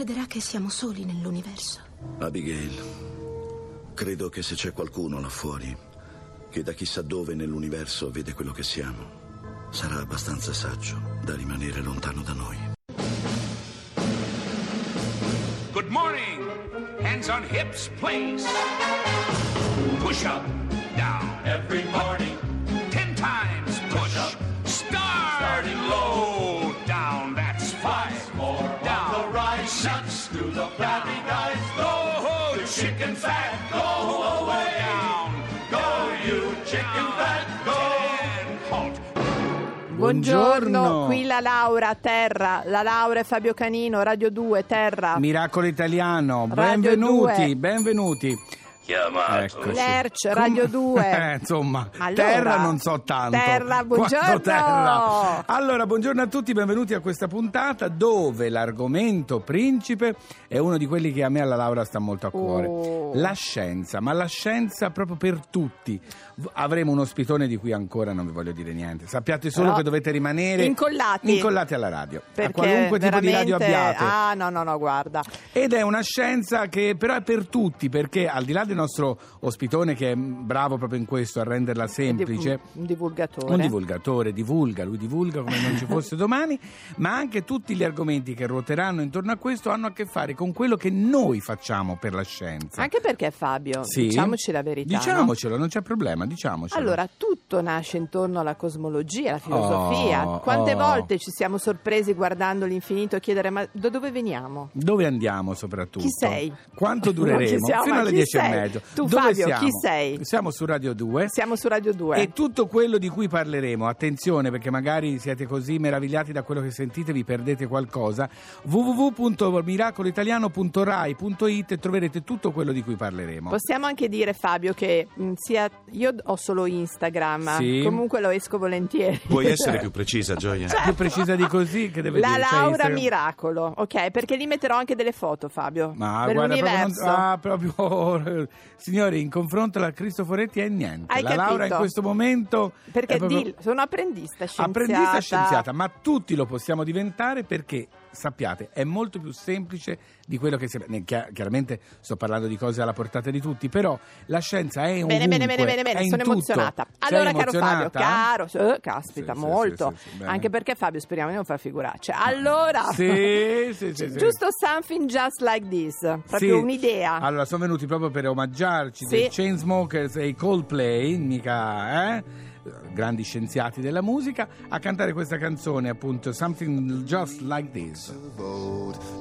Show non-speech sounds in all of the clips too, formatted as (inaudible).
crederà che siamo soli nell'universo. Abigail, credo che se c'è qualcuno là fuori che da chissà dove nell'universo vede quello che siamo, sarà abbastanza saggio da rimanere lontano da noi. Good morning. Hands on hips, please. Push up, down. Every morning, Nuts to the flabby guys. Go, Oh, the chicken fat. Go away. down. Go, you chicken fat. Go. Halt. Buongiorno, qui la Laura terra, la Laura e Fabio Canino, Radio 2, terra. Miracolo Italiano, Radio benvenuti, 2. benvenuti. Eccoci. Lerch, Radio 2. (laughs) Eh, insomma, Allora, terra non so tanto. terra, buongiorno. terra. Allora, buongiorno a tutti, benvenuti a questa puntata dove l'argomento principe è uno di quelli che a me alla Laura sta molto a cuore. Oh. La scienza, ma la scienza proprio per tutti. Avremo un ospitone di cui ancora non vi voglio dire niente. Sappiate solo Però che dovete rimanere incollati. incollati alla radio, Perché a qualunque tipo di radio veramente- abbiate. Ah, no, no, no, guarda. Ed è una scienza che però è per tutti, perché al di là del nostro ospitone che è bravo proprio in questo, a renderla semplice, Un divulgatore. un divulgatore, divulga, lui divulga come non ci fosse domani, (laughs) ma anche tutti gli argomenti che ruoteranno intorno a questo hanno a che fare con quello che noi facciamo per la scienza. Anche perché Fabio, Sì. diciamoci la verità. no? Diciamocelo, non c'è problema, diciamocelo. Allora, tutto nasce intorno alla cosmologia, alla filosofia. Oh, Quante oh. volte ci siamo sorpresi guardando l'infinito e chiedere ma da dove veniamo? Dove andiamo soprattutto? Chi sei? Quanto (laughs) dureremo? siamo, Fino alle chi 10 e sei? Mezzo. Tu, Dove Fabio, siamo? chi sei? Siamo su Radio 2. Siamo su Radio 2. E tutto quello di cui parleremo, attenzione perché magari siete così meravigliati da quello che sentite, vi perdete qualcosa, www.miracoloitaliano.rai.it e troverete tutto quello di cui parleremo. Possiamo anche dire, Fabio, che mh, sia io ho solo Instagram, Sì. comunque lo esco volentieri. Puoi (laughs) essere più precisa, Gioia? Più precisa di così che deve La dire? Cioè, Laura Miracolo, ok? Perché lì metterò anche delle foto, Fabio. Ma guarda, proprio, non- dell'universo. ah, proprio (laughs) signori, in confronto alla Cristoforetti è niente. Hai la Laura capito? in questo momento Perché proprio- sono apprendista scienziata. apprendista scienziata, ma tutti lo possiamo diventare perché sappiate, è molto più semplice di quello che sembra. Chiaramente sto parlando di cose alla portata di tutti, però la scienza è un Bene, bene, bene, bene, bene, sono emozionata. Allora, caro Fabio, caro, eh, caspita, Sì, molto. sì, sì. Anche perché Fabio, speriamo di non far figuracce. Allora, Sì, sì, (laughs) sì, giusto something just like this, proprio un'idea. Allora, sono venuti proprio per omaggiarci Sì. dei Chainsmokers e i Coldplay, mica, eh? Grandi scienziati della musica, a cantare questa canzone, appunto, Something Just Like This.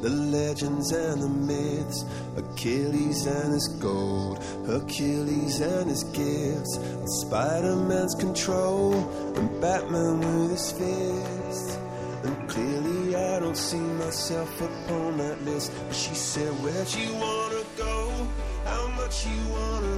the legends and the myths, Achilles and his gold, Achilles and his gifts, Spider Man's control, and Batman with his fists. And clearly, I don't see myself upon that list. But she said, Where'd you wanna go? How much you wanna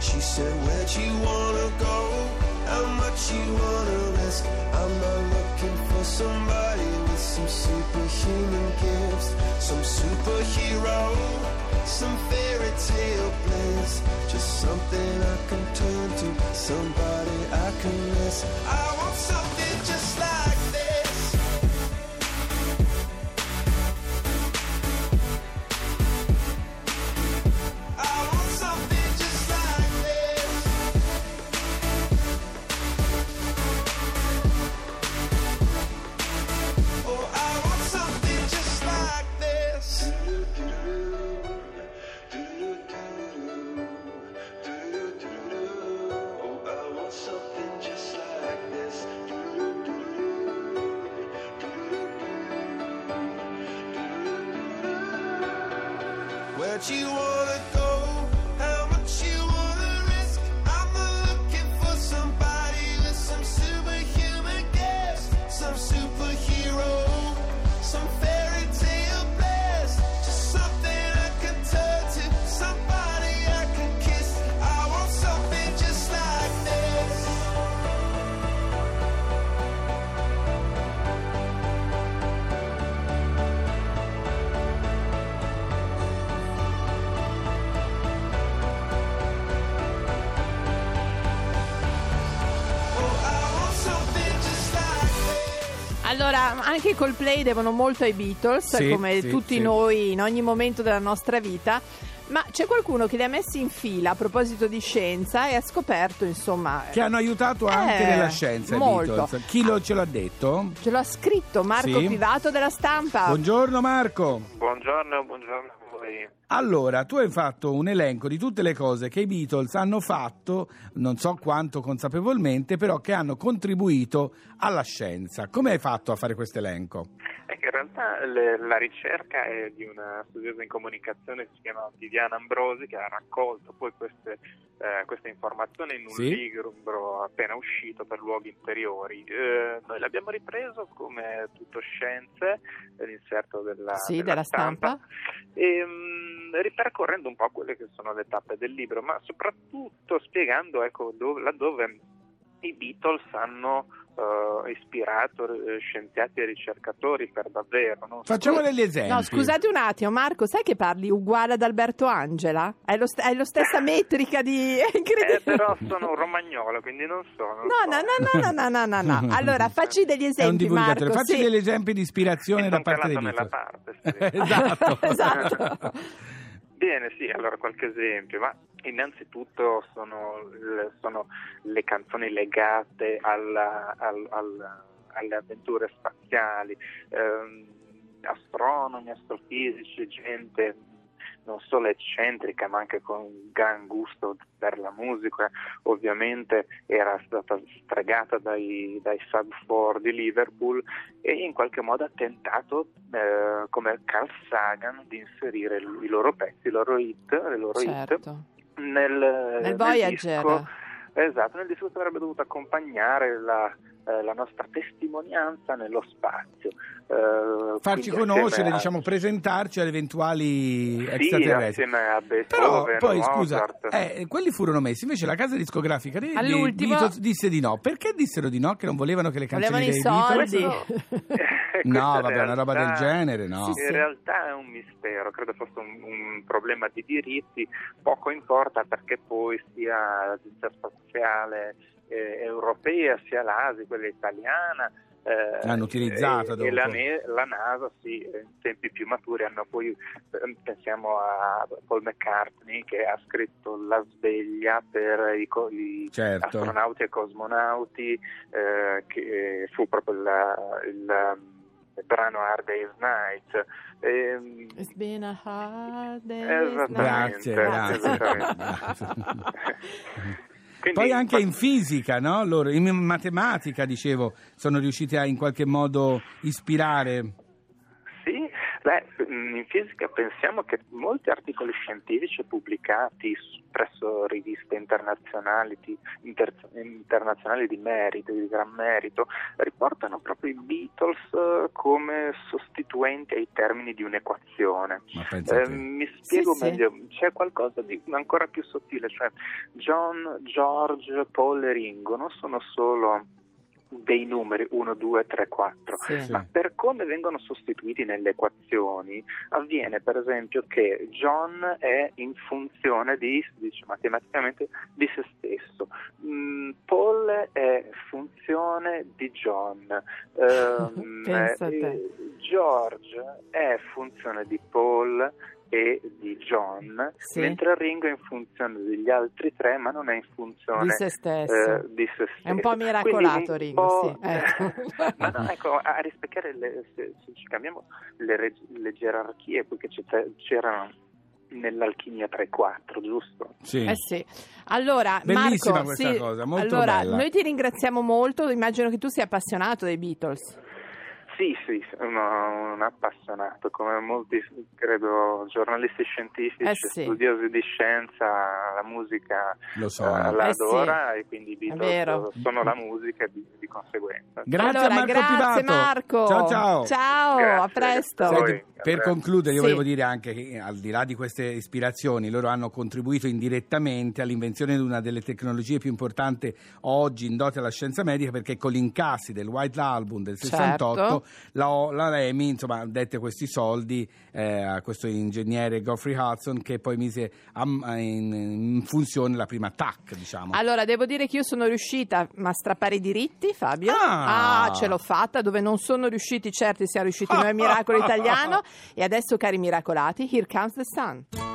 She said, Where'd you wanna go? How much you wanna risk? I'm not looking for somebody with some superhuman gifts, some superhero, some fairy tale bliss. Just something I can turn to, somebody I can miss. I want something just like That you wanna. Allora, anche i Coldplay devono molto ai Beatles, Sì, come sì, tutti sì. noi in ogni momento della nostra vita. Ma c'è qualcuno che li ha messi in fila a proposito di scienza e ha scoperto, insomma, Che hanno aiutato anche Eh, nella scienza molto. Beatles. Chi lo, ce l'ha detto? ce l'ha scritto Marco Sì. Pivato della stampa. Buongiorno Marco. Buongiorno, buongiorno a voi. Allora, tu hai fatto un elenco di tutte le cose che i Beatles hanno fatto, non so quanto consapevolmente, però che hanno contribuito alla scienza. Come hai fatto a fare questo elenco? Che in realtà le- la ricerca è di una studiosa in comunicazione che si chiama Viviana Ambrosi che ha raccolto poi queste, eh, queste informazioni in un Sì. libro appena uscito per luoghi interiori. Eh, noi l'abbiamo ripreso come tutto scienze, eh, l'inserto della, Sì, della stampa. e, mm, ripercorrendo un po' quelle che sono le tappe del libro, ma soprattutto spiegando ecco, dove, laddove i Beatles hanno eh, ispirato eh, scienziati e ricercatori per davvero. non Facciamo degli esempi. No, scusate un attimo, Marco, sai che parli uguale ad Alberto Angela? Hai lo, st- hai lo stessa (laughs) metrica di... È Eh, però sono un romagnolo, quindi non so. non No, so. no, no, no, no, no, no, no, no. (laughs) Allora, facci degli È esempi. Marco. Facci sì. degli esempi di ispirazione da parte dei Beatles. nella parte, sì. (laughs) esatto. Esatto. Bene, sì, allora qualche esempio, ma innanzitutto sono, sono le canzoni legate alla- al- al- alle avventure spaziali, ehm, astronomi, astrofisici, gente non solo eccentrica ma anche con gran gusto per la musica, ovviamente era stata stregata dai, dai Sub 4 di Liverpool e in qualche modo ha tentato eh, come Carl Sagan di inserire i loro pezzi, i loro hit, le loro hit Certo. nel, Nel Voyager. disco, esatto, nel disco che avrebbe dovuto accompagnare la, eh, la nostra testimonianza nello spazio. Eh, Farci conoscere, a- diciamo, presentarci ad eventuali sì, extraterrestri. assieme a Però poi scusa, eh, quelli furono messi, invece la casa discografica dei All'ultimo- Beatles disse di no. Perché dissero di no? Che non volevano che le canzoni Volevano i dei soldi. Beatles... (laughs) (laughs) No, vabbè, una roba del realtà- genere, no. Sì, In realtà è un mistero, credo fosse un, un problema di diritti, poco importa perché poi sia l'agenzia spaziale eh, europea sia l'ASI, quella italiana, eh, L'hanno utilizzata e, dopo. e la, la NASA sì, in tempi più maturi hanno poi, eh, pensiamo a Paul McCartney che ha scritto La sveglia per i, co- i Certo. astronauti e cosmonauti, eh, che fu proprio la- il, il brano Hard Day's Night. Ehm, It's been a hard day's night. Grazie, grazie. (laughs) (laughs) Quindi- Poi anche in fisica, no? Loro, in matematica, dicevo, sono riusciti a in qualche modo ispirare. Sì, beh, in fisica pensiamo che molti articoli scientifici pubblicati presso riviste internazionali di, inter- internazionali di merito, di gran merito, riportano proprio i Beatles eh, come sostituenti ai termini di un'equazione. Eh, mi spiego sì. meglio, c'è qualcosa di ancora più sottile, cioè John, George, Paul e Ringo non sono solo dei numeri 1, 2, 3, 4, Sì. Ma per come vengono sostituiti nelle equazioni avviene per esempio che John è in funzione di, si dice matematicamente, di se stesso, Mm, Paul è funzione di John, (laughs) eh, George è funzione di Paul e di John, Sì. mentre Ringo è in funzione degli altri tre, ma non è in funzione Di se stesso. eh, di se stesso. È un po' miracolato Ringo, po'- sì. Ecco. (laughs) ma no, ecco, a rispecchiare le, se, se ci cambiamo le, reg- le gerarchie poi che c'è- c'erano nell'alchimia 3-4, giusto? Sì. Eh sì. Allora, Bellissima Marco, questa sì, cosa, molto allora, bella. noi ti ringraziamo molto, immagino che tu sia appassionato dei Beatles. Sì, sì, sono un appassionato, come molti, credo, giornalisti scientifici, Eh sì. studiosi di scienza, la musica Lo so. eh, la Eh sì. adora e quindi i Beatles sono la musica di, di conseguenza. Grazie allora, a Marco grazie Pivato. Marco. Ciao ciao. Ciao, Grazie. a presto. Senti, per vabbè. concludere, io Sì. volevo dire anche che al di là di queste ispirazioni, loro hanno contribuito indirettamente all'invenzione di una delle tecnologie più importanti oggi indotte alla scienza medica, perché con gli incassi del White Album del 68 Certo. La, la Remy insomma, dette questi soldi eh, a questo ingegnere Geoffrey Hudson che poi mise a- in, in funzione la prima TAC, diciamo. Allora, devo dire che io sono riuscita a strappare i diritti, Fabio. Ah! ce l'ho fatta, dove non sono riusciti certi siamo riusciti (laughs) noi Miracolo Italiano. E adesso, cari miracolati, here comes the sun.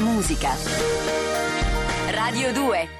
Musica. Radio 2